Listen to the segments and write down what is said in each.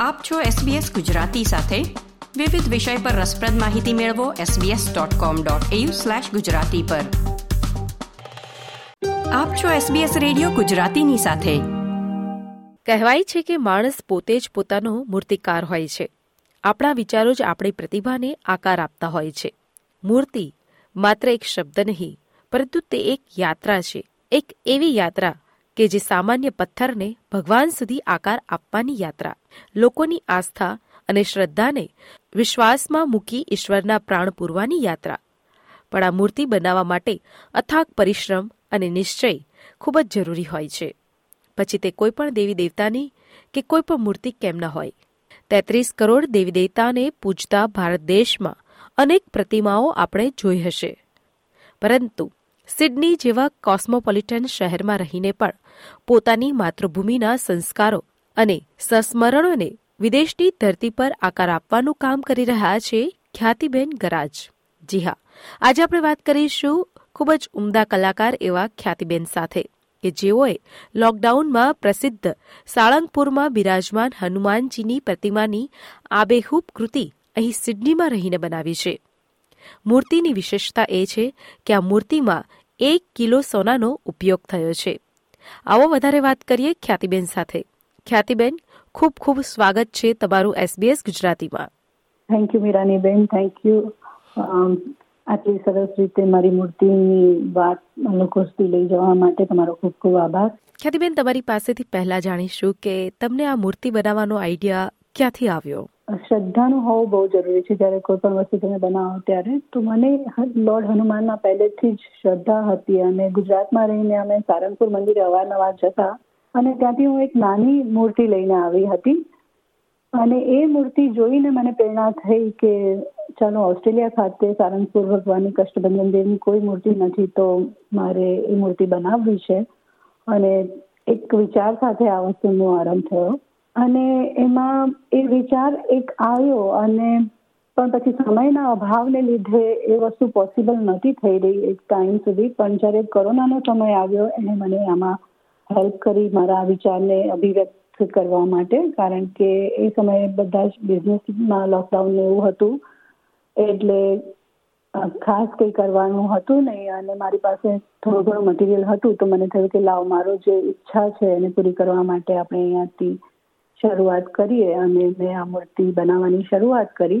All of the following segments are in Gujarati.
આપ છો SBS ગુજરાતી સાથે. વિવિધ વિષય પર રસપ્રદ માહિતી મેળવો sbs.com.au/gujarati પર. આપ છો SBS રેડિયો ગુજરાતીની સાથે. કહેવાય છે કે માણસ પોતે જ પોતાનો મૂર્તિકાર હોય છે. આપણા વિચારો જ આપણી પ્રતિભાને આકાર આપતા હોય છે. મૂર્તિ માત્ર એક શબ્દ નહીં, પરંતુ તે એક યાત્રા છે. એક એવી યાત્રા કે જે સામાન્ય પથ્થરને ભગવાન સુધી આકાર આપવાની યાત્રા. લોકોની આસ્થા અને શ્રદ્ધાને વિશ્વાસમાં મૂકી ઈશ્વરના પ્રાણ પૂરવાની યાત્રા. પણ આ મૂર્તિ બનાવવા માટે અથાગ પરિશ્રમ અને નિશ્ચય ખૂબ જ જરૂરી હોય છે. પછી તે કોઈપણ દેવી દેવતાની કે કોઈ પણ મૂર્તિ કેમ ન હોય. તેત્રીસ કરોડ દેવી દેવતાને પૂજતા ભારત દેશમાં અનેક પ્રતિમાઓ આપણે જોઈ હશે. પરંતુ સિડની જેવા કોસ્મોપોલિટન શહેરમાં રહીને પણ પોતાની માતૃભૂમિના સંસ્કારો અને સંસ્મરણોને વિદેશની ધરતી પર આકાર આપવાનું કામ કરી રહ્યા છે ખ્યાતિબેન ગરાજ. જી હા, આજે આપણે વાત કરીશું ખૂબ જ ઉમદા કલાકાર એવા ખ્યાતિબેન સાથે કે જેઓએ લોકડાઉનમાં પ્રસિદ્ધ સાળંગપુરમાં બિરાજમાન હનુમાનજીની પ્રતિમાની આબેહૂબ કૃતિ અહીં સિડનીમાં રહીને બનાવી છે. મૂર્તિની વિશેષતા એ છે કે આ મૂર્તિમાં એક કિલો સોનાનો ઉપયોગ થયો છે. આવો વધારે વાત કરીએ ખ્યાતિબેન સાથે. ખ્યાતિબેન ખૂબ ખૂબ સ્વાગત છે તમારું એસબીએસ ગુજરાતીમાં. થેન્ક યુ મીરાનીબેન. થેન્ક યુ આટલી સરસ રીતે મારી મૂર્તિની વાત લોકો સુધી લઈ જવા માટે તમારો ખૂબ ખૂબ આભાર. ખ્યાતિબેન તમારી પાસેથી પહેલા જાણીશું કે તમને આ મૂર્તિ બનાવવાનો આઈડિયા ક્યાંથી આવ્યો? શ્રદ્ધાનું હોવું બહુ જરૂરી છે. જ્યારે કોઈ પણ વસ્તુ તમે બનાવો ત્યારે, તો મને લોર્ડ હનુમાનમાં પહેલેથી જ શ્રદ્ધા હતી અને ગુજરાતમાં રહીને અમે સારંગપુર મંદિરે અવારનવાર જતા અને ત્યાંથી હું એક નાની મૂર્તિ લઈને આવી હતી. અને એ મૂર્તિ જોઈને મને પ્રેરણા થઈ કે ચાલો ઓસ્ટ્રેલિયા ખાતે સારંગપુર ભગવાનની કષ્ટભંજન દેવની કોઈ મૂર્તિ નથી, તો મારે એ મૂર્તિ બનાવવી છે. અને એક વિચાર સાથે આ વસ્તુનો આરંભ થયો. અને એમાં એ વિચાર એક આવ્યો અને પણ પછી સમયના અભાવને લીધે એ વસ્તુ પોસિબલ નથી થઈ રહી એક ટાઈમ સુધી. પણ જ્યારે કોરોનાનો સમય આવ્યો એને મને આમાં હેલ્પ કરી મારા વિચારને અભિવ્યક્ત કરવા માટે. કારણ કે એ સમયે બધા જ બિઝનેસમાં લોકડાઉન એવું હતું. એટલે ખાસ કંઈ કરવાનું હતું નહીં. અને મારી પાસે થોડું ઘણું મટીરિયલ હતું. તો મને થયું કે લાવ, મારો જે ઈચ્છા છે એને પૂરી કરવા માટે આપણે અહીંયાથી શરૂઆત કરીએ અને મેં આ મૂર્તિ બનાવવાની શરૂઆત કરી.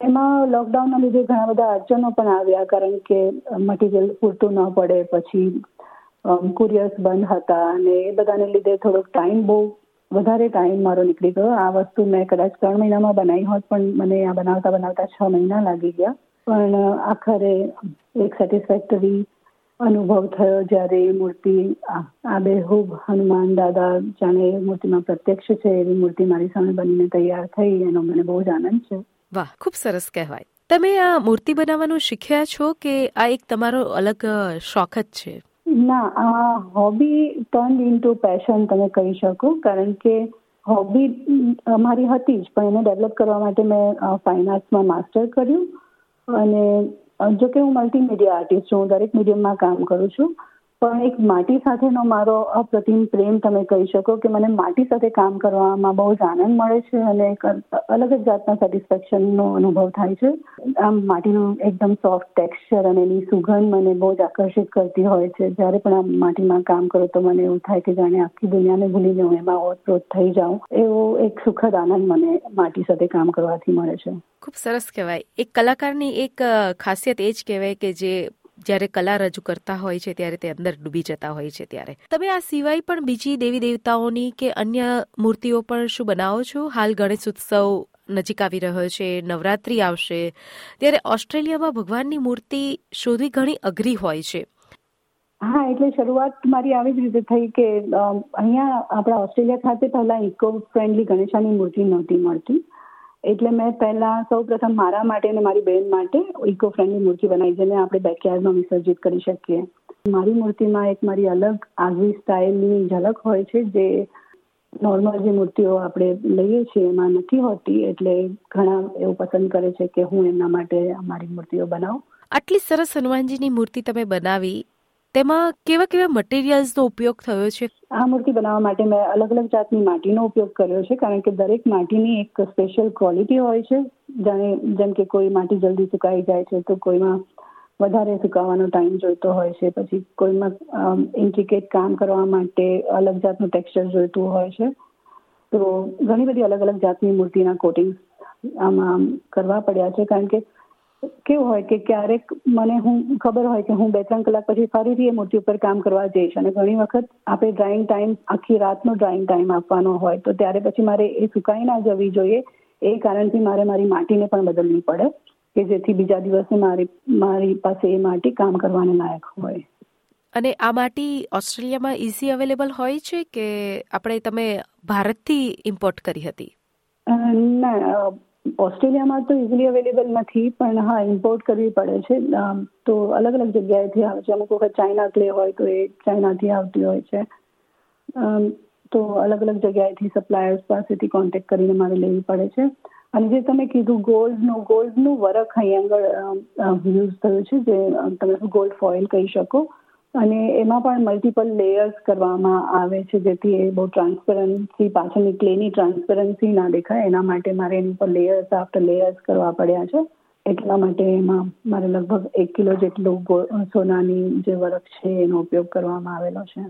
એમાં લોકડાઉનના લીધે ઘણા બધા અડચણો પણ આવ્યા, કારણ કે મટીરિયલ પૂરતું ન પડે, પછી કુરિયર્સ બંધ હતા અને એ બધાને લીધે થોડોક ટાઈમ બહુ વધારે ટાઈમ મારો નીકળી ગયો. આ વસ્તુ મેં કદાચ ત્રણ મહિનામાં બનાવી હોત, પણ મને આ બનાવતા બનાવતા છ મહિના લાગી ગયા. પણ આખરે એક સેટિસ્ફેક્ટરી અનુભવ થયો જ્યારે એ મૂર્તિ આ બેહુબ હનુમાન દાદા જાણે મૂર્તિમાં પ્રત્યક્ષ છે એવી મૂર્તિ મારી સામે બનીને તૈયાર થઈ એનો મને બહુ જ આનંદ છે. વાહ ખૂબ સરસ કહેવાય. તમે આ મૂર્તિ બનાવવાનું શીખ્યા છો કે આ એક તમારો અલગ શોખ જ છે? ના આ હોબી ટર્ન ટુ પેશન તમે કહી શકો કારણ કે હોબી અમારી હતી જ પણ એને ડેવલપ કરવા માટે મેં ફાઇન આર્ટ્સમાં માસ્ટર કર્યું. અને જો કે હું મલ્ટીમીડિયા આર્ટિસ્ટ છું હું દરેક મીડિયમમાં કામ કરું છું. પણ એક માટી સાથેનો મારો અપ્રતિમ પ્રેમ તમે કહી શકો કે મને માટી સાથે કામ કરવામાં બહુ જ આનંદ મળે છે અને એક અલગ જ જાતના સેટિસ્ફેક્શનનો અનુભવ થાય છે. આમ માટીનું એકદમ સોફ્ટ ટેક્સચર અને એની સુગંધ મને બહુ જ આકર્ષિત કરતી હોય છે. જ્યારે પણ આ માટીમાં કામ કરું તો મને એવું થાય કે જાણે આખી દુનિયાને ભૂલી જાઉં, એમાં ઓતપ્રોત થઈ જાઉં. એવો એક સુખદ આનંદ મને માટી સાથે કામ કરવાથી મળે છે. ખૂબ સરસ કહેવાય. એક કલાકારની એક ખાસિયત એ જ કહેવાય કે જે જ્યારે કલા રજૂ કરતા હોય છે, ત્યારે તે અંદર ડૂબી જતા હોય છે ત્યારે. તમે આ સિવાય પણ બીજી દેવી દેવતાઓની કે અન્ય મૂર્તિઓ પણ શું બનાવો છો? હાલ ગણેશ ઉત્સવ નજીક આવી રહ્યો છે, નવરાત્રી આવશે. ત્યારે ઓસ્ટ્રેલિયામાં ભગવાનની મૂર્તિ શોધવી ઘણી અઘરી હોય છે. હા, એટલે શરૂઆત મારી આવી જ રીતે થઈ કે અહીંયા આપણા ઓસ્ટ્રેલિયા ખાતે પહેલા ઇકો ફ્રેન્ડલી ગણેશાની મૂર્તિ નહોતી મળતી. એટલે મેં પહેલા સૌ પ્રથમ મારા માટે અને મારી બહેન માટે ઇકો ફ્રેન્ડલી મૂર્તિ બનાવી, જેને આપણે બેકયાર્ડમાં વિસર્જિત કરી શકીએ. મારી મૂર્તિમાં એક મારી અલગ આગવી સ્ટાઇલની ઝલક હોય છે, જે નોર્મલ જે મૂર્તિઓ આપણે લઈએ છીએ, એમાં નથી હોતી, એટલે ઘણા એવું પસંદ કરે છે કે હું એમના માટે મારી મૂર્તિઓ બનાવું. આટલી સરસ હનુમાનજીની મૂર્તિ તમે બનાવી તેમાં કેવા કેવા મટીરિયલ્સનો ઉપયોગ થયો છે? આ મૂર્તિ બનાવવા માટે મેં અલગ અલગ જાતની માટીનો ઉપયોગ કર્યો છે, કારણ કે દરેક માટીની એક સ્પેશિયલ ક્વોલિટી હોય છે. જાણે જેમ કે કોઈ માટી જલ્દી સુકાઈ જાય છે, તો કોઈમાં વધારે સુકાવાનો ટાઈમ જોઈતો હોય છે, પછી કોઈમાં ઇન્ટ્રિકેટ કામ કરવા માટે અલગ જાતનું ટેક્સચર જોઈતું હોય છે. તો ઘણી બધી અલગ અલગ જાતની મૂર્તિના કોટિંગ આમાં કરવા પડ્યા છે, કારણ કે કેવું હોય કે ક્યારેક મને હું ખબર હોય કે હું બે ત્રણ કલાક પછી ફરીથી એ મૂર્તિ ઉપર કામ કરવા જઈશ અને ઘણી વખત આપણે ડ્રાઇંગ ટાઈમ આખી રાતનો ડ્રાઇંગ ટાઈમ આપવાનો હોય તો ત્યારે પછી મારે એ સુકાઈ ના જવી જોઈએ. એ કારણથી મારે મારી માટીને પણ બદલવી પડે કે જેથી બીજા દિવસે મારી મારી પાસે એ માટી કામ કરવાને લાયક હોય. અને આ માટી ઓસ્ટ્રેલિયામાં ઇઝી અવેલેબલ હોય છે કે આપણે તમે ભારતથી ઇમ્પોર્ટ કરી હતી? ના ઓસ્ટ્રેલિયામાં તો ઇઝીલી અવેલેબલ નથી, પણ હા ઇમ્પોર્ટ કરવી પડે છે. તો અલગ અલગ જગ્યાએથી આવે છે. અમુક વખત ચાઇના ક્લે હોય તો એ ચાઇનાથી આવતી હોય છે. તો અલગ અલગ જગ્યાએથી સપ્લાયર્સ પાસેથી કોન્ટેક્ટ કરીને મારે લેવી પડે છે. અને જે તમે કીધું ગોલ્ડનું ગોલ્ડનું વર્ક અહીં આગળ યુઝ થયું છે, જે તમે ગોલ્ડ ફોઇલ કહી શકો. અને એમાં પણ મલ્ટિપલ લેયર્સ કરવામાં આવે છે જેથી એ બહુ ટ્રાન્સપરન્સી પાછળની ક્લેની ટ્રાન્સપરન્સી ના દેખાય. એના માટે મારે એની પર લેયર્સ આફ્ટર લેયર્સ કરવા પડ્યા છે. એટલા માટે એમાં મારે લગભગ એક કિલો જેટલું સોનાની જે વરખ છે એનો ઉપયોગ કરવામાં આવેલો છે.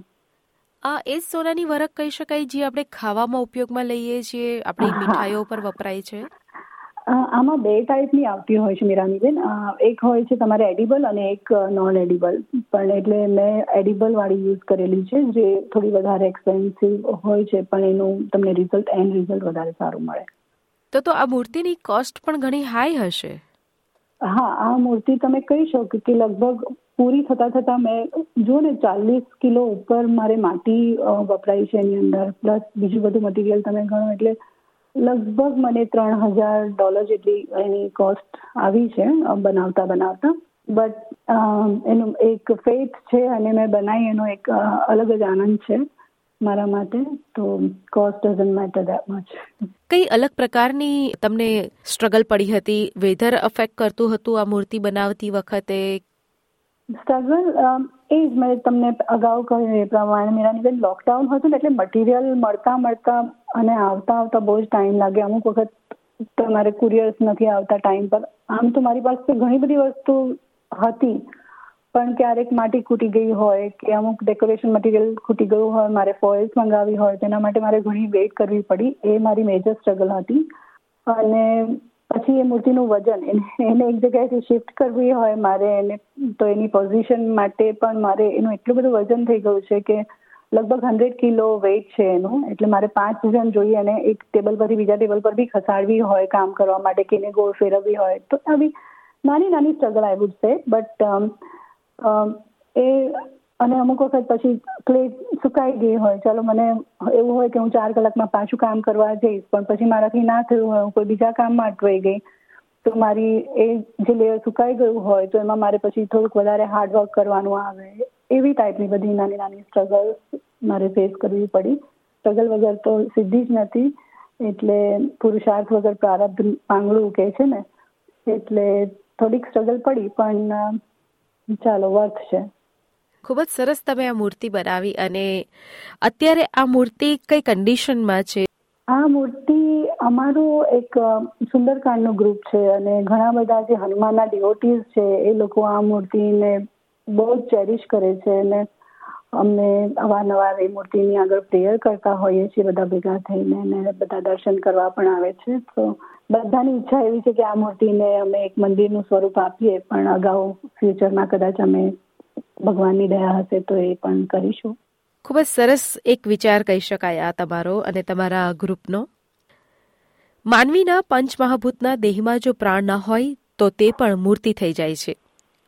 આ એ સોનાની વરખ કહી શકાય જે આપણે ખાવામાં ઉપયોગમાં લઈએ છીએ આપણી મીઠાઈઓ પર વપરાય છે? આમાં બે ટાઈપની આવતી હોય છે મીરાનીબેન એક હોય છે તમારે એડિબલ અને એક નોન એડિબલ પણ એટલે મેં એડિબલ વાળી યુઝ કરેલી છે જે થોડી વધારે એક્સપેન્સિવ હોય છે પણ એનું તમને રિઝલ્ટ એન્ડ રિઝલ્ટ વધારે સારું મળે. તો તો આ મૂર્તિની કોસ્ટ પણ ઘણી હાઈ હશે? હા આ મૂર્તિ તમે કહી શકો કે લગભગ પૂરી થતા થતા મેં જો ને ચાલીસ કિલો ઉપર મારે માટી વપરાય છે એની અંદર. પ્લસ બીજું બધું મટીરિયલ તમે ગણો એટલે લગભગ મને ત્રણ હજાર ડોલર જેટલી એની કોસ્ટ આવી છે બનાવતા બનાવતા. બટ એનું એક ફેથ છે અને મેં બનાવી એનો એક અલગ જ આનંદ છે મારા માટે. તો cost doesn't matter that much કઈ અલગ પ્રકારની તમને સ્ટ્રગલ પડી હતી? વેધર અફેક્ટ કરતું હતું આ મૂર્તિ બનાવતી વખતે? સ્ટ્રગલ એ જ મેં તમને અગાઉ કહ્યું એ પ્રમાણે. મીરાનીબેન લોકડાઉન હતું ને એટલે મટીરિયલ મળતા મળતા અને આવતા આવતા બહુ જ ટાઈમ લાગે. અમુક વખત તમારે કુરિયર્સ નથી આવતા ટાઈમ પર. આમ તો મારી પાસે ઘણી બધી વસ્તુ હતી, પણ ક્યારેક માટી ખૂટી ગઈ હોય કે અમુક ડેકોરેશન મટીરિયલ ખૂટી ગયું હોય, મારે ફોઇલ્સ મંગાવી હોય, તેના માટે મારે ઘણી વેઇટ કરવી પડી. એ મારી મેજર સ્ટ્રગલ હતી. અને પછી એ મૂર્તિનું વજન, એને એક જગ્યાએથી શિફ્ટ કરવી હોય મારે, એને, તો એની પોઝિશન માટે પણ મારે એનું એટલું બધું વજન થઈ ગયું છે કે લગભગ હંડ્રેડ કિલો વેઇટ છે એનું. એટલે મારે પાંચ જણ જોઈએ અને એક ટેબલ પરથી બીજા ટેબલ પર બી ખસાડવી હોય કામ કરવા માટે કે ગોળ ફેરવવી હોય, તો આવી નાની નાની struggle I would say but uh અને અમુક વખત પછી ક્લે સુકાઈ ગઈ હોય. ચાલો મને એવું હોય કે હું ચાર કલાકમાં પાછું કામ કરવા જઈશ, પણ પછી મારાથી ના થયું હોય, હું કોઈ બીજા કામમાં અટવાઈ ગઈ, તો મારી એ જે લેયર સુકાઈ ગયું હોય, તો એમાં મારે પછી થોડુંક વધારે હાર્ડવર્ક કરવાનું આવે. એવી ટાઈપની બધી નાની નાની સ્ટ્રગલ મારે ફેસ કરવી પડી. સ્ટ્રગલ વગર તો સીધી જ નથી. એટલે પુરુષાર્થ વગર પ્રારબ્ધ પાંગળું કે છે ને એટલે થોડીક સ્ટ્રગલ પડી પણ ચાલો વર્થ છે. ખૂબ જ સરસ તમે આ મૂર્તિ બનાવી અને અત્યારે આ મૂર્તિ કઈ કન્ડિશનમાં છે? આ મૂર્તિ અમારું એક સુંદરકાંડનું ગ્રુપ છે અને ઘણા બધા જે હનુમાનના ડિવોટીઝ છે એ લોકો આ મૂર્તિને બહુ જ ચેરિશ કરે છે અને અમને અવારનવાર એ મૂર્તિની આગળ પ્રેયર કરતા હોઈએ છીએ, બધા ભેગા થઈને અને બધા દર્શન કરવા પણ આવે છે. તો બધાની ઈચ્છા એવી છે કે આ મૂર્તિને અમે એક મંદિરનું સ્વરૂપ આપીએ, પણ અગાઉ ફ્યુચરમાં કદાચ અમે ભગવાનની દયા હશે તો એ પણ કરીશું. ખૂબ જ સરસ એક વિચાર કહી શકાય આ તમારો અને તમારા ગ્રુપનો. માનવીના પંચમહાભૂતના દેહમાં જો પ્રાણ ન હોય, તો તે પણ મૂર્તિ થઈ જાય છે.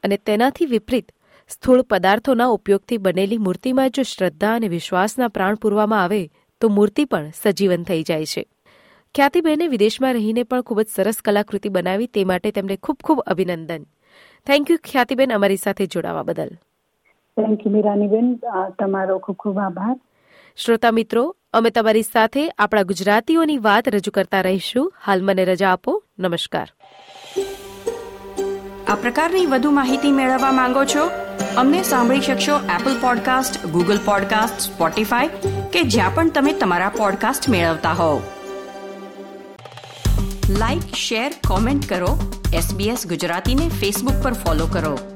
અને તેનાથી વિપરીત સ્થૂળ પદાર્થોના ઉપયોગથી બનેલી મૂર્તિમાં જો શ્રદ્ધા અને વિશ્વાસના પ્રાણ પૂરવામાં આવે તો મૂર્તિ પણ સજીવન થઈ જાય છે. ખ્યાતિબેને વિદેશમાં રહીને પણ ખૂબ જ સરસ કલાકૃતિ બનાવી તે માટે તેમને ખૂબ ખૂબ અભિનંદન. થેન્ક યુ ખ્યાતિબેન અમારી સાથે જોડાવા બદલ. થેન્ક યુ મીરાનીબેન. તમારો ખૂબ ખૂબ આભાર. શ્રોતા મિત્રો અમે તમારી સાથે આપણા ગુજરાતીઓની વાત રજૂ કરતા રહીશું. હાલ મને રજા આપો. નમસ્કાર. આ પ્રકારની વધુ માહિતી મેળવવા માંગો છો અમને સાંભળી શકશો Apple podcast Google podcast Spotify કે જ્યાં પણ તમે તમારા પોડકાસ્ટ મેળવતા હોવ. લાઇક શેર કોમેન્ટ કરો. એસબીએસ ગુજરાતીને ફેસબુક પર ફોલો કરો.